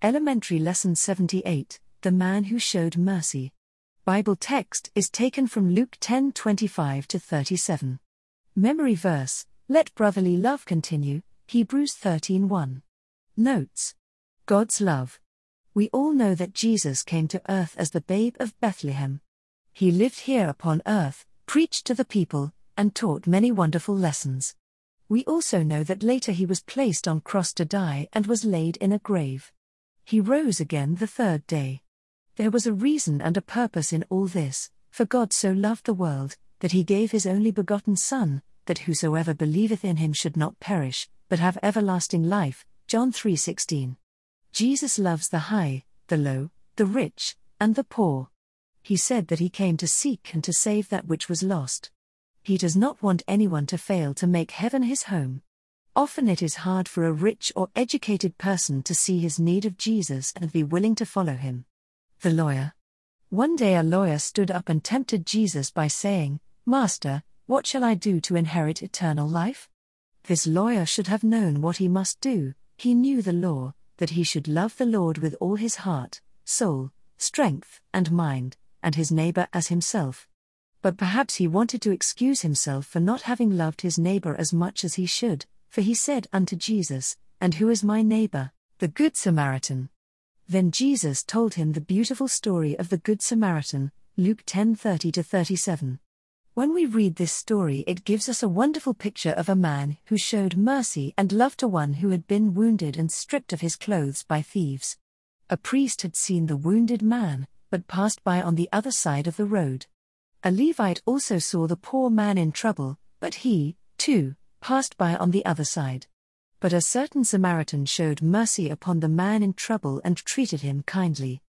Elementary Lesson 78 The Man Who Showed Mercy. Bible text is taken from Luke 10 25 to 37. Memory verse Let brotherly love continue, Hebrews 13 1. Notes God's love. We all know that Jesus came to earth as the babe of Bethlehem. He lived here upon earth, preached to the people, and taught many wonderful lessons. We also know that later he was placed on cross to die and was laid in a grave. He rose again the third day. There was a reason and a purpose in all this, for God so loved the world, that he gave his only begotten Son, that whosoever believeth in him should not perish, but have everlasting life. John 3:16. Jesus loves the high, the low, the rich, and the poor. He said that he came to seek and to save that which was lost. He does not want anyone to fail to make heaven his home. Often it is hard for a rich or educated person to see his need of Jesus and be willing to follow him. The lawyer. One day a lawyer stood up and tempted Jesus by saying, Master, what shall I do to inherit eternal life? This lawyer should have known what he must do, he knew the law, that he should love the Lord with all his heart, soul, strength, and mind, and his neighbor as himself. But perhaps he wanted to excuse himself for not having loved his neighbor as much as he should, for he said unto Jesus, And who is my neighbor? The Good Samaritan. Then Jesus told him the beautiful story of the Good Samaritan, Luke 10:30 to 37. When we read this story, it gives us a wonderful picture of a man who showed mercy and love to one who had been wounded and stripped of his clothes by thieves. A priest had seen the wounded man, but passed by on the other side of the road. A Levite also saw the poor man in trouble, but he, too, passed by on the other side. But a certain Samaritan showed mercy upon the man in trouble and treated him kindly.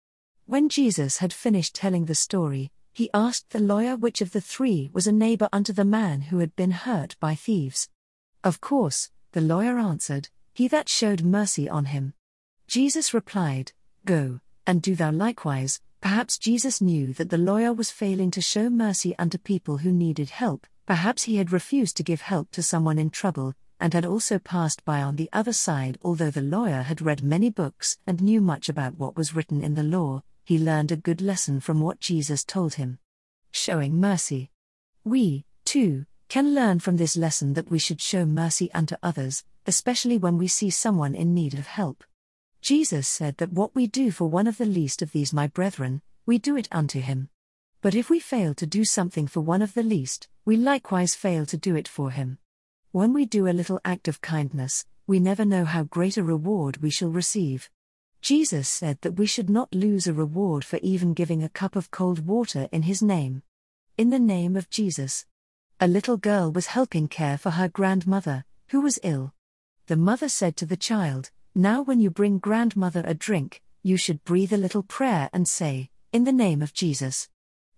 When Jesus had finished telling the story, he asked the lawyer which of the three was a neighbor unto the man who had been hurt by thieves. Of course, the lawyer answered, He that showed mercy on him. Jesus replied, Go, and do thou likewise. Perhaps Jesus knew that the lawyer was failing to show mercy unto people who needed help, Perhaps he had refused to give help to someone in trouble, and had also passed by on the other side. Although the lawyer had read many books and knew much about what was written in the law, he learned a good lesson from what Jesus told him. Showing mercy. We, too, can learn from this lesson that we should show mercy unto others, especially when we see someone in need of help. Jesus said that what we do for one of the least of these my brethren, we do it unto him. But if we fail to do something for one of the least, we likewise fail to do it for him. When we do a little act of kindness, we never know how great a reward we shall receive. Jesus said that we should not lose a reward for even giving a cup of cold water in his name. In the name of Jesus. A little girl was helping care for her grandmother, who was ill. The mother said to the child, Now when you bring grandmother a drink, you should breathe a little prayer and say, In the name of Jesus.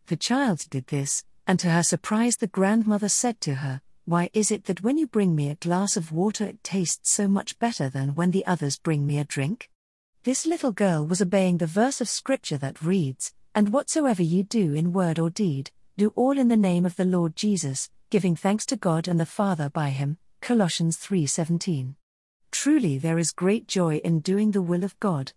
The child did this, and to her surprise, the grandmother said to her, Why is it that when you bring me a glass of water, it tastes so much better than when the others bring me a drink? This little girl was obeying the verse of Scripture that reads, And whatsoever ye do in word or deed, do all in the name of the Lord Jesus, giving thanks to God and the Father by him. Colossians 3:17. Truly there is great joy in doing the will of God.